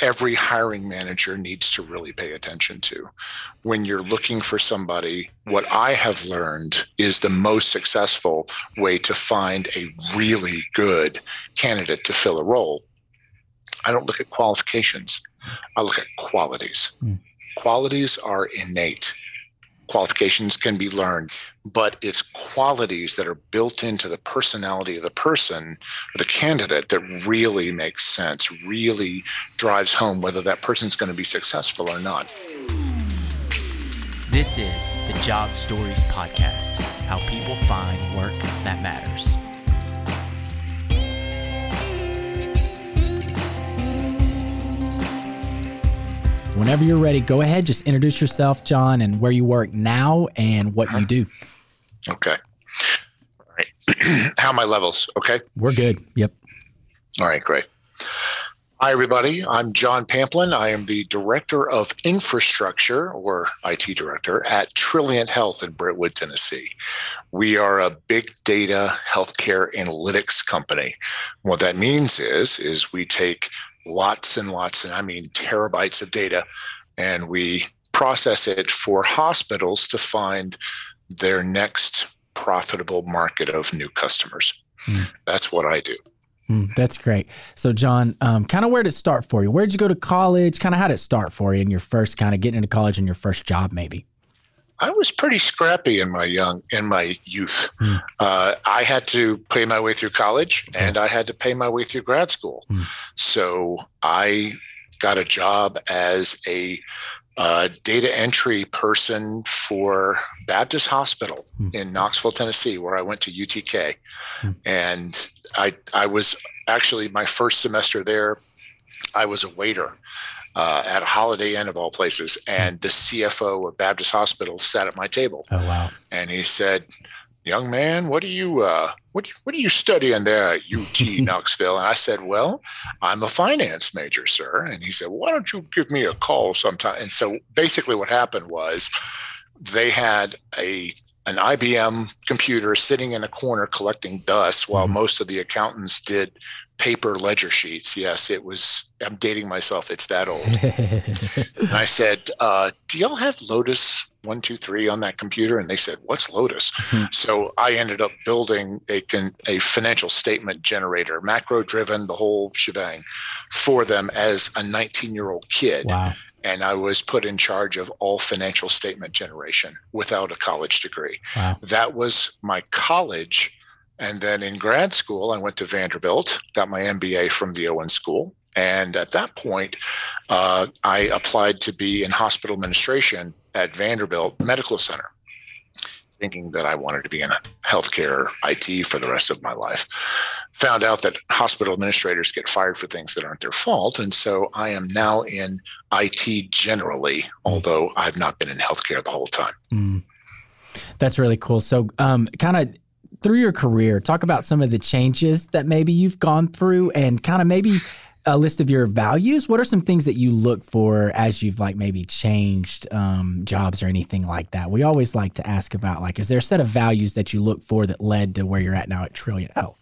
every hiring manager needs to really pay attention to. When you're looking for somebody, what I have learned is the most successful way to find a really good candidate to fill a role. I don't look at qualifications, I look at qualities. Mm. Qualities are innate qualifications can be learned, but it's qualities that are built into the personality of the person the candidate that really makes sense, really drives home whether that person's going to be successful or not. This is the Job Stories Podcast how people find work that matters. Whenever you're ready, go ahead. Just introduce yourself, John, and where you work now and what you do. Okay. All right. How my levels? Okay. We're good. Yep. All right. Great. Hi, everybody. I'm John Pamplin. I am the Director of Infrastructure or IT Director at Trilliant Health in Brentwood, Tennessee. We are a big data healthcare analytics company. What that means is, is we take lots and lots, and I mean terabytes of data, and we process it for hospitals to find their next profitable market of new customers. Mm. That's what I do. Mm, that's great. So, John, um, kind of where did it start for you? Where did you go to college? Kind of how did it start for you in your first kind of getting into college and your first job, maybe? I was pretty scrappy in my young in my youth. Mm. Uh, I had to pay my way through college, and I had to pay my way through grad school. Mm. So I got a job as a uh, data entry person for Baptist Hospital mm. in Knoxville, Tennessee, where I went to UTK, hmm. and I I was actually my first semester there. I was a waiter uh, at a Holiday Inn of all places, and the CFO of Baptist Hospital sat at my table. Oh wow! And he said, "Young man, what are you uh, what what are you studying there at UT Knoxville?" And I said, "Well, I'm a finance major, sir." And he said, "Why don't you give me a call sometime?" And so basically, what happened was they had a an IBM computer sitting in a corner collecting dust while mm-hmm. most of the accountants did paper ledger sheets. Yes, it was, I'm dating myself. It's that old. and I said, uh, Do y'all have Lotus 123 on that computer? And they said, What's Lotus? Mm-hmm. So I ended up building a, a financial statement generator, macro driven, the whole shebang for them as a 19 year old kid. Wow. And I was put in charge of all financial statement generation without a college degree. Wow. That was my college and then in grad school, I went to Vanderbilt, got my MBA from the Owen School. And at that point, uh, I applied to be in hospital administration at Vanderbilt Medical Center, thinking that I wanted to be in healthcare IT for the rest of my life. Found out that hospital administrators get fired for things that aren't their fault. And so I am now in IT generally, although I've not been in healthcare the whole time. Mm. That's really cool. So, um, kind of through your career, talk about some of the changes that maybe you've gone through and kind of maybe a list of your values. What are some things that you look for as you've like maybe changed um, jobs or anything like that? We always like to ask about like, is there a set of values that you look for that led to where you're at now at Trilliant Health?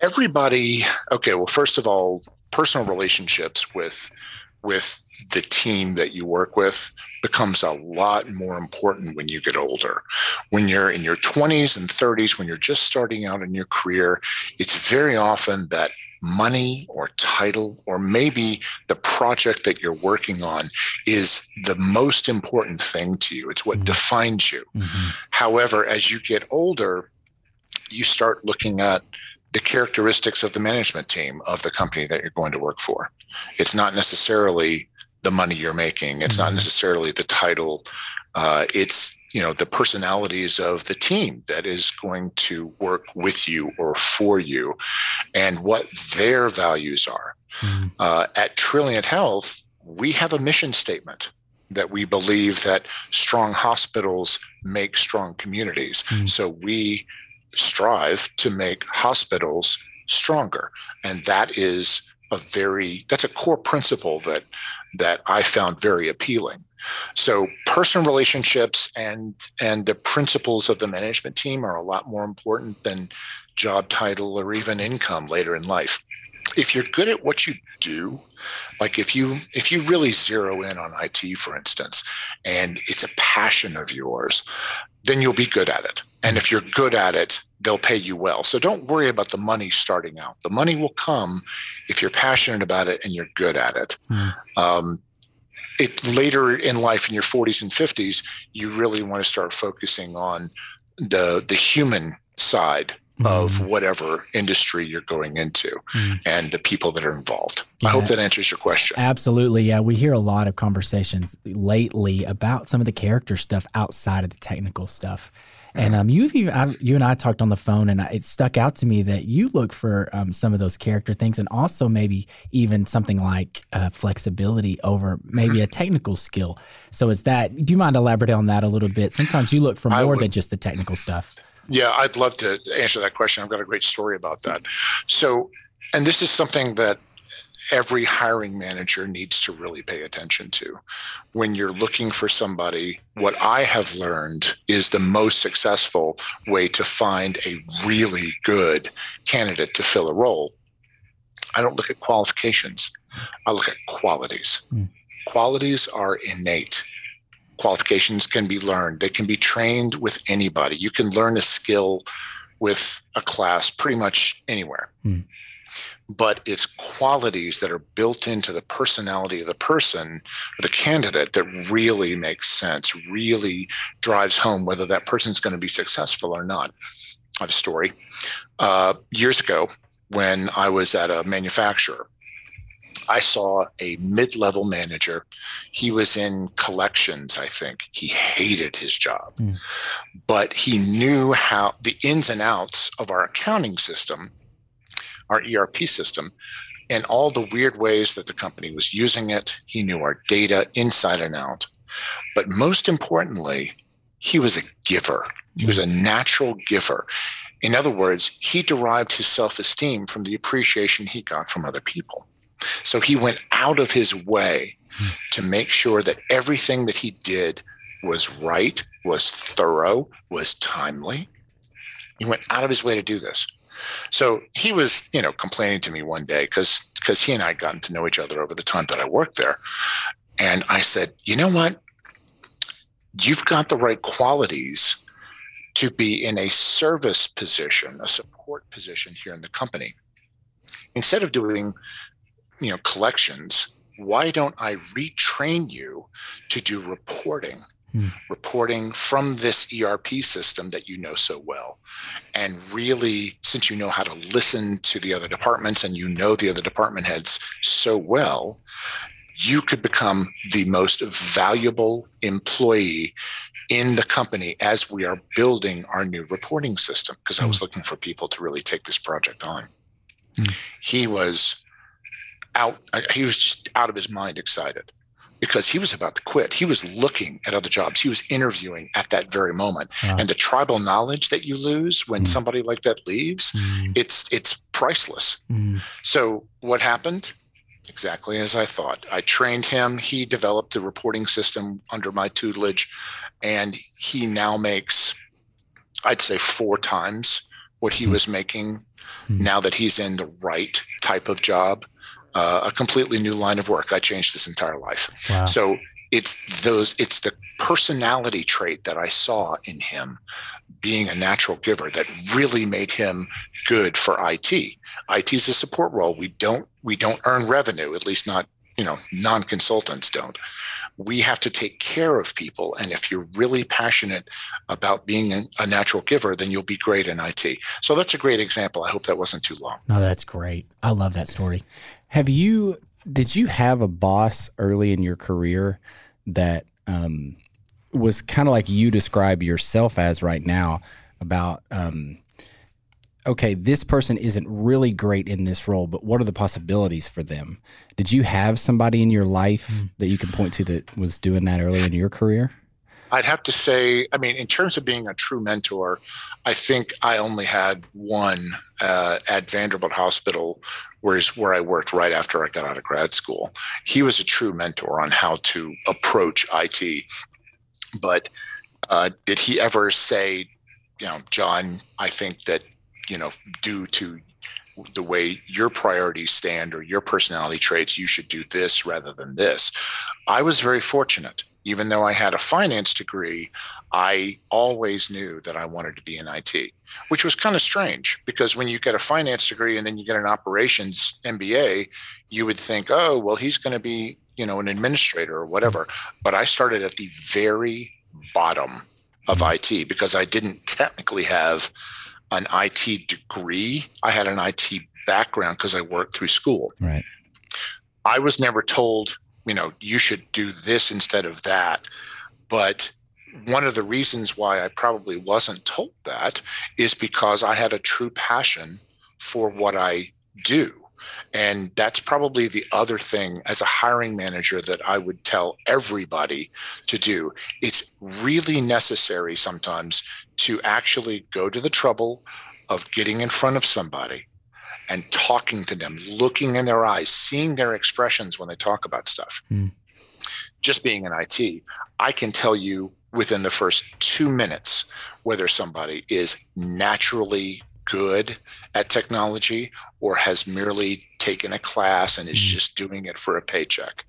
Everybody, okay. Well, first of all, personal relationships with with the team that you work with becomes a lot more important when you get older. When you're in your 20s and 30s, when you're just starting out in your career, it's very often that money or title or maybe the project that you're working on is the most important thing to you. It's what mm-hmm. defines you. Mm-hmm. However, as you get older, you start looking at the characteristics of the management team of the company that you're going to work for. It's not necessarily the money you're making. It's mm-hmm. not necessarily the title. Uh, it's you know the personalities of the team that is going to work with you or for you, and what their values are. Mm-hmm. Uh, at Trilliant Health, we have a mission statement that we believe that strong hospitals make strong communities. Mm-hmm. So we strive to make hospitals stronger, and that is a very that's a core principle that that I found very appealing. So personal relationships and and the principles of the management team are a lot more important than job title or even income later in life. if you're good at what you do, like if you if you really zero in on IT, for instance, and it's a passion of yours, then you'll be good at it. And if you're good at it, they'll pay you well. So don't worry about the money starting out. The money will come if you're passionate about it and you're good at it. Mm. Um, it later in life, in your 40s and 50s, you really want to start focusing on the the human side mm. of whatever industry you're going into mm. and the people that are involved. Yeah. I hope that answers your question. Absolutely. Yeah. We hear a lot of conversations lately about some of the character stuff outside of the technical stuff. And um, you've even I, you and I talked on the phone, and it stuck out to me that you look for um, some of those character things, and also maybe even something like uh, flexibility over maybe a technical skill. So, is that? Do you mind elaborating on that a little bit? Sometimes you look for more than just the technical stuff. Yeah, I'd love to answer that question. I've got a great story about that. So, and this is something that every hiring manager needs to really pay attention to. When you're looking for somebody, what I have learned is the most successful way to find a really good candidate to fill a role. I don't look at qualifications, I look at qualities. Mm. Qualities are innate. Qualifications can be learned, they can be trained with anybody. You can learn a skill with a class pretty much anywhere. Mm but it's qualities that are built into the personality of the person or the candidate that really makes sense, really drives home whether that person's going to be successful or not. I have a story. Uh, years ago, when I was at a manufacturer, I saw a mid level manager. He was in collections, I think. He hated his job, mm. but he knew how the ins and outs of our accounting system our ERP system and all the weird ways that the company was using it. He knew our data inside and out. But most importantly, he was a giver. He was a natural giver. In other words, he derived his self esteem from the appreciation he got from other people. So he went out of his way to make sure that everything that he did was right, was thorough, was timely. He went out of his way to do this. So he was, you know, complaining to me one day because because he and I had gotten to know each other over the time that I worked there. And I said, you know what? You've got the right qualities to be in a service position, a support position here in the company. Instead of doing, you know, collections, why don't I retrain you to do reporting? Hmm. reporting from this ERP system that you know so well. And really, since you know how to listen to the other departments and you know the other department heads so well, you could become the most valuable employee in the company as we are building our new reporting system because I was hmm. looking for people to really take this project on. Mm. He was out, he was just out of his mind excited because he was about to quit. He was looking at other jobs. He was interviewing at that very moment. Wow. And the tribal knowledge that you lose when mm. somebody like that leaves, mm. it's it's priceless. Mm. So what happened? Exactly as I thought. I trained him. He developed the reporting system under my tutelage, and he now makes, I'd say, four times what he mm. was making mm. now that he's in the right type of job uh, a completely new line of work. I changed his entire life. Wow. So it's those it's the personality trait that I saw in him being a natural giver that really made him good for IT. IT is a support role. We don't we don't earn revenue, at least not, you know, non-consultants don't. We have to take care of people. And if you're really passionate about being a natural giver, then you'll be great in IT. So that's a great example. I hope that wasn't too long. No, that's great. I love that story. Have you? Did you have a boss early in your career that um, was kind of like you describe yourself as right now about? Um, okay, this person isn't really great in this role, but what are the possibilities for them? Did you have somebody in your life mm. that you can point to that was doing that early in your career? I'd have to say, I mean, in terms of being a true mentor, I think I only had one uh, at Vanderbilt Hospital, whereas where I worked right after I got out of grad school. He was a true mentor on how to approach IT. But uh, did he ever say, you know, John, I think that, you know, due to the way your priorities stand or your personality traits, you should do this rather than this. I was very fortunate. Even though I had a finance degree, I always knew that I wanted to be in IT, which was kind of strange because when you get a finance degree and then you get an operations MBA, you would think, oh, well, he's going to be, you know, an administrator or whatever. But I started at the very bottom of mm-hmm. IT because I didn't technically have an IT degree. I had an IT background because I worked through school. Right. I was never told, you know, you should do this instead of that. But one of the reasons why I probably wasn't told that is because I had a true passion for what I do. And that's probably the other thing as a hiring manager that I would tell everybody to do. It's really necessary sometimes to actually go to the trouble of getting in front of somebody and talking to them, looking in their eyes, seeing their expressions when they talk about stuff. Mm. Just being in IT, I can tell you within the first two minutes whether somebody is naturally good at technology or has merely taken a class and is mm. just doing it for a paycheck.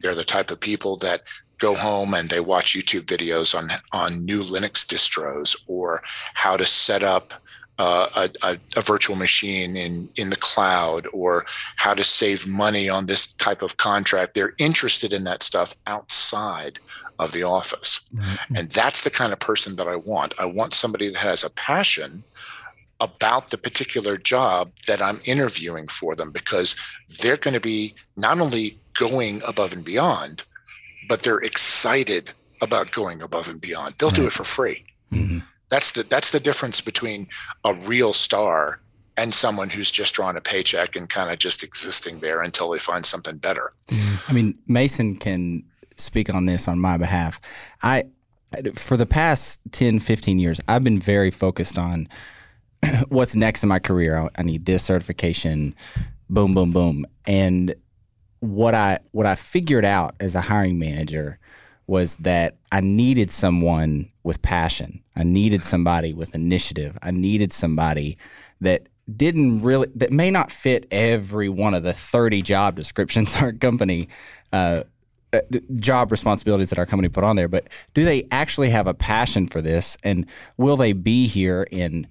They're the type of people that go home and they watch YouTube videos on on new Linux distros or how to set up uh, a, a, a, virtual machine in in the cloud or how to save money on this type of contract. They're interested in that stuff outside of the office, mm-hmm. and that's the kind of person that I want. I want somebody that has a passion about the particular job that I'm interviewing for them because they're going to be not only going above and beyond, but they're excited about going above and beyond. They'll right. do it for free. Mm-hmm. That's the that's the difference between a real star and someone who's just drawing a paycheck and kind of just existing there until they find something better. I mean, Mason can speak on this on my behalf. I for the past 10, 15 years, I've been very focused on what's next in my career. I, need this certification, boom, boom, boom. And what I what I figured out as a hiring manager was that I needed someone with passion. I needed somebody with initiative. I needed somebody that didn't really that may not fit every one of the 30 job descriptions our company uh, uh job responsibilities that our company put on there but do they actually have a passion for this and will they be here in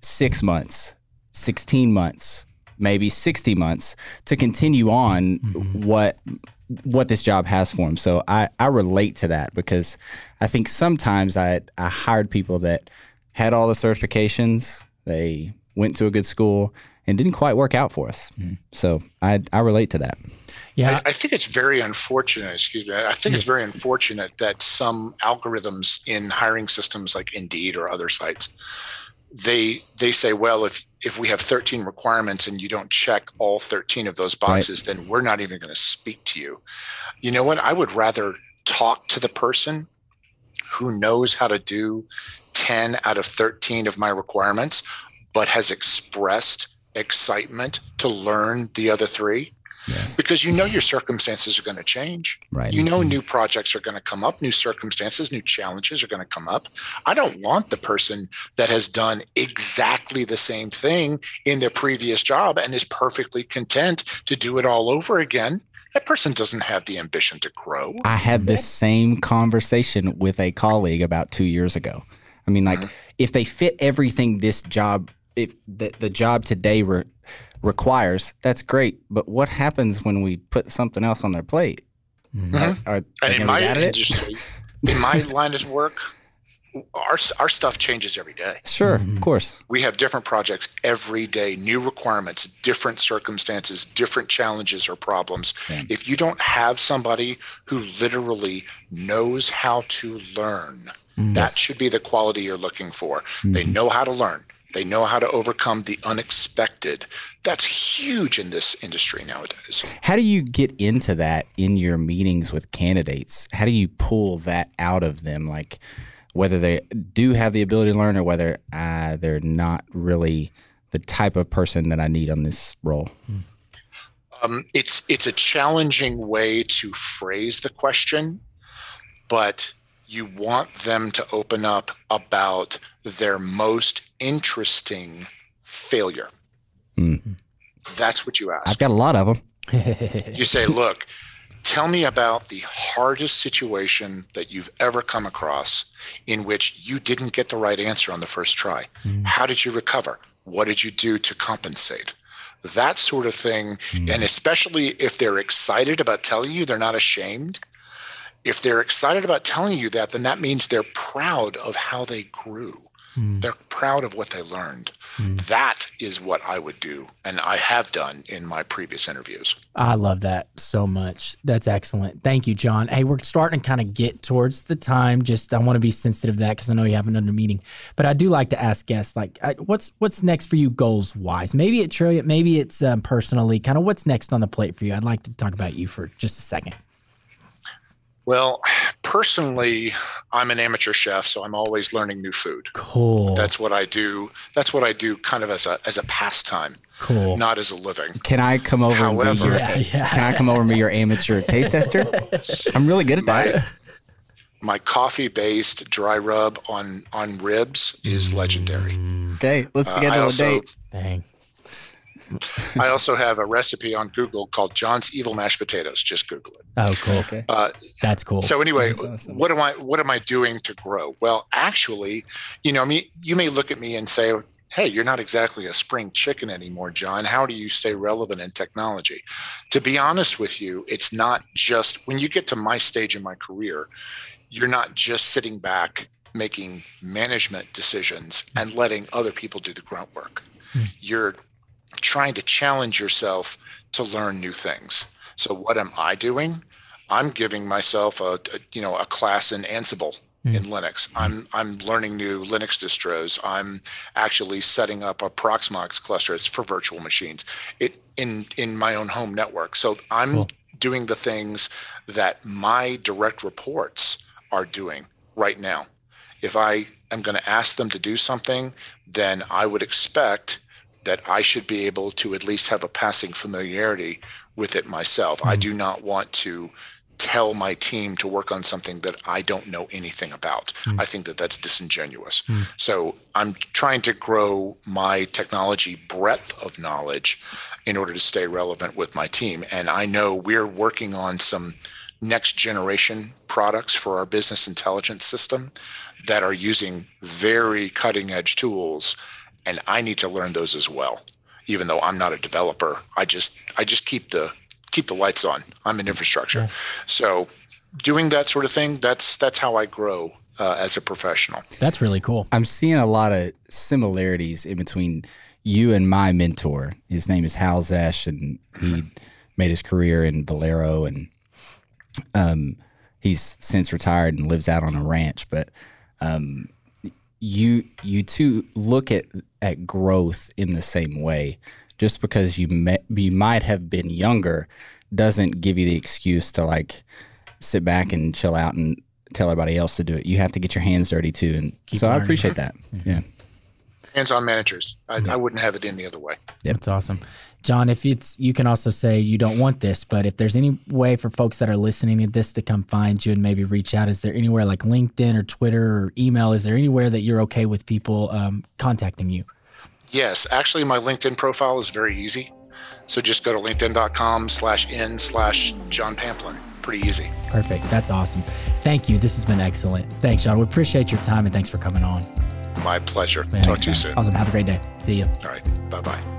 six months, 16 months, maybe 60 months to continue on mm-hmm. what what this job has for them. So I, I relate to that because I think sometimes I, I hired people that had all the certifications, they went to a good school and didn't quite work out for us. Mm. So I, I relate to that. Yeah, I, I, think it's very unfortunate. Excuse me. I think it's very unfortunate that some algorithms in hiring systems like Indeed or other sites they they say, well, if if we have 13 requirements and you don't check all 13 of those boxes, right. then we're not even going to speak to you. You know what? I would rather talk to the person who knows how to do 10 out of 13 of my requirements, but has expressed excitement to learn the other three yes. because you know your circumstances are going to change. Right. You know new projects are going to come up, new circumstances, new challenges are going to come up. I don't want the person that has done exactly the same thing in their previous job and is perfectly content to do it all over again that person doesn't have the ambition to grow. I had this same conversation with a colleague about two years ago. I mean, like, mm-hmm. if they fit everything this job, if the, the job today re- requires, that's great. But what happens when we put something else on their plate? Mm-hmm. Are, are and in my industry, in my line of work, our our stuff changes every day. Sure, mm-hmm. of course. We have different projects every day, new requirements, different circumstances, different challenges or problems. Yeah. If you don't have somebody who literally knows how to learn, mm-hmm. that should be the quality you're looking for. They mm-hmm. know how to learn. They know how to overcome the unexpected. That's huge in this industry nowadays. How do you get into that in your meetings with candidates? How do you pull that out of them? Like whether they do have the ability to learn or whether uh, they're not really the type of person that I need on this role? Um, it's it's a challenging way to phrase the question, but you want them to open up about their most interesting failure. Hmm. That's what you ask. I've got a lot of them. You say, look, tell me about the hardest situation that you've ever come across in which you didn't get the right answer on the first try. Hmm. How did you recover? What did you do to compensate? That sort of thing. Hmm. And especially if they're excited about telling you, they're not ashamed. If they're excited about telling you that, then that means they're proud of how they grew. Hmm. They're proud of what they learned. Hmm. That is what I would do, and I have done in my previous interviews. I love that so much. That's excellent. Thank you, John. Hey, we're starting to kind of get towards the time. Just I want to be sensitive to that because I know you have another meeting. But I do like to ask guests, like, uh, what's what's next for you, goals wise? Maybe it's Trilliant, maybe it's um, personally. Kind of what's next on the plate for you? I'd like to talk about you for just a second. Well, personally, I'm an amateur chef, so I'm always learning new food. Cool. That's what I do. That's what I do, kind of as a as a pastime, cool. not as a living. Can I come over and be your, Yeah, yeah. Can I come over and be your amateur taste tester? I'm really good at that. My my coffee-based dry rub on on ribs is legendary. Okay, let's Uh, schedule I a also date. Dang. I also have a recipe on Google called John's Evil Mashed Potatoes. Just Google it. Oh, cool. Okay. Uh, That's cool. So anyway, awesome. what am I what am I doing to grow? Well, actually, you know, me you may look at me and say, "Hey, you're not exactly a spring chicken anymore, John. How do you stay relevant in technology?" To be honest with you, it's not just when you get to my stage in my career, you're not just sitting back making management decisions and letting other people do the grunt work. You're trying to challenge yourself to learn new things. So what am I doing? I'm giving myself a, a you know a class in Ansible hmm. in Linux. I'm I'm learning new Linux distros. I'm actually setting up a Proxmox cluster. It's for virtual machines. It in in my own home network. So I'm Cool. doing the things that my direct reports are doing right now. If I am going to ask them to do something, then I would expect that I should be able to at least have a passing familiarity with it myself. I hmm. do not want to tell my team to work on something that I don't know anything about. Hmm. I think that that's disingenuous. Hmm. So I'm trying to grow my technology breadth of knowledge in order to stay relevant with my team. And I know we're working on some next generation products for our business intelligence system that are using very cutting edge tools and I need to learn those as well. Even though I'm not a developer, I just I just keep the keep the lights on. I'm in infrastructure, so doing that sort of thing that's that's how I grow uh, as a professional. That's really cool. I'm seeing a lot of similarities in between you and my mentor. His name is Hal Zesh, and he made his career in Valero, and um, he's since retired and lives out on a ranch. But um, you you two look at at growth in the same way. Just because you may, you might have been younger doesn't give you the excuse to like sit back and chill out and tell everybody else to do it. You have to get your hands dirty too, and so I appreciate that. Yeah. Hands-on managers. I, I wouldn't have it any other way. That's awesome. John, if it's you can also say you don't want this, but if there's any way for folks that are listening to this to come find you and maybe reach out, is there anywhere like LinkedIn or Twitter or email? Is there anywhere that you're okay with people um, contacting you? Yes, actually, my LinkedIn profile is very easy. So just go to linkedin.com slash in slash John Pamplin. Pretty easy. Perfect. That's awesome. Thank you. This has been excellent. Thanks, John. We appreciate your time and thanks for coming on. My pleasure. Man, Talk to you soon. Awesome. Have a great day. See you. All right. Bye bye.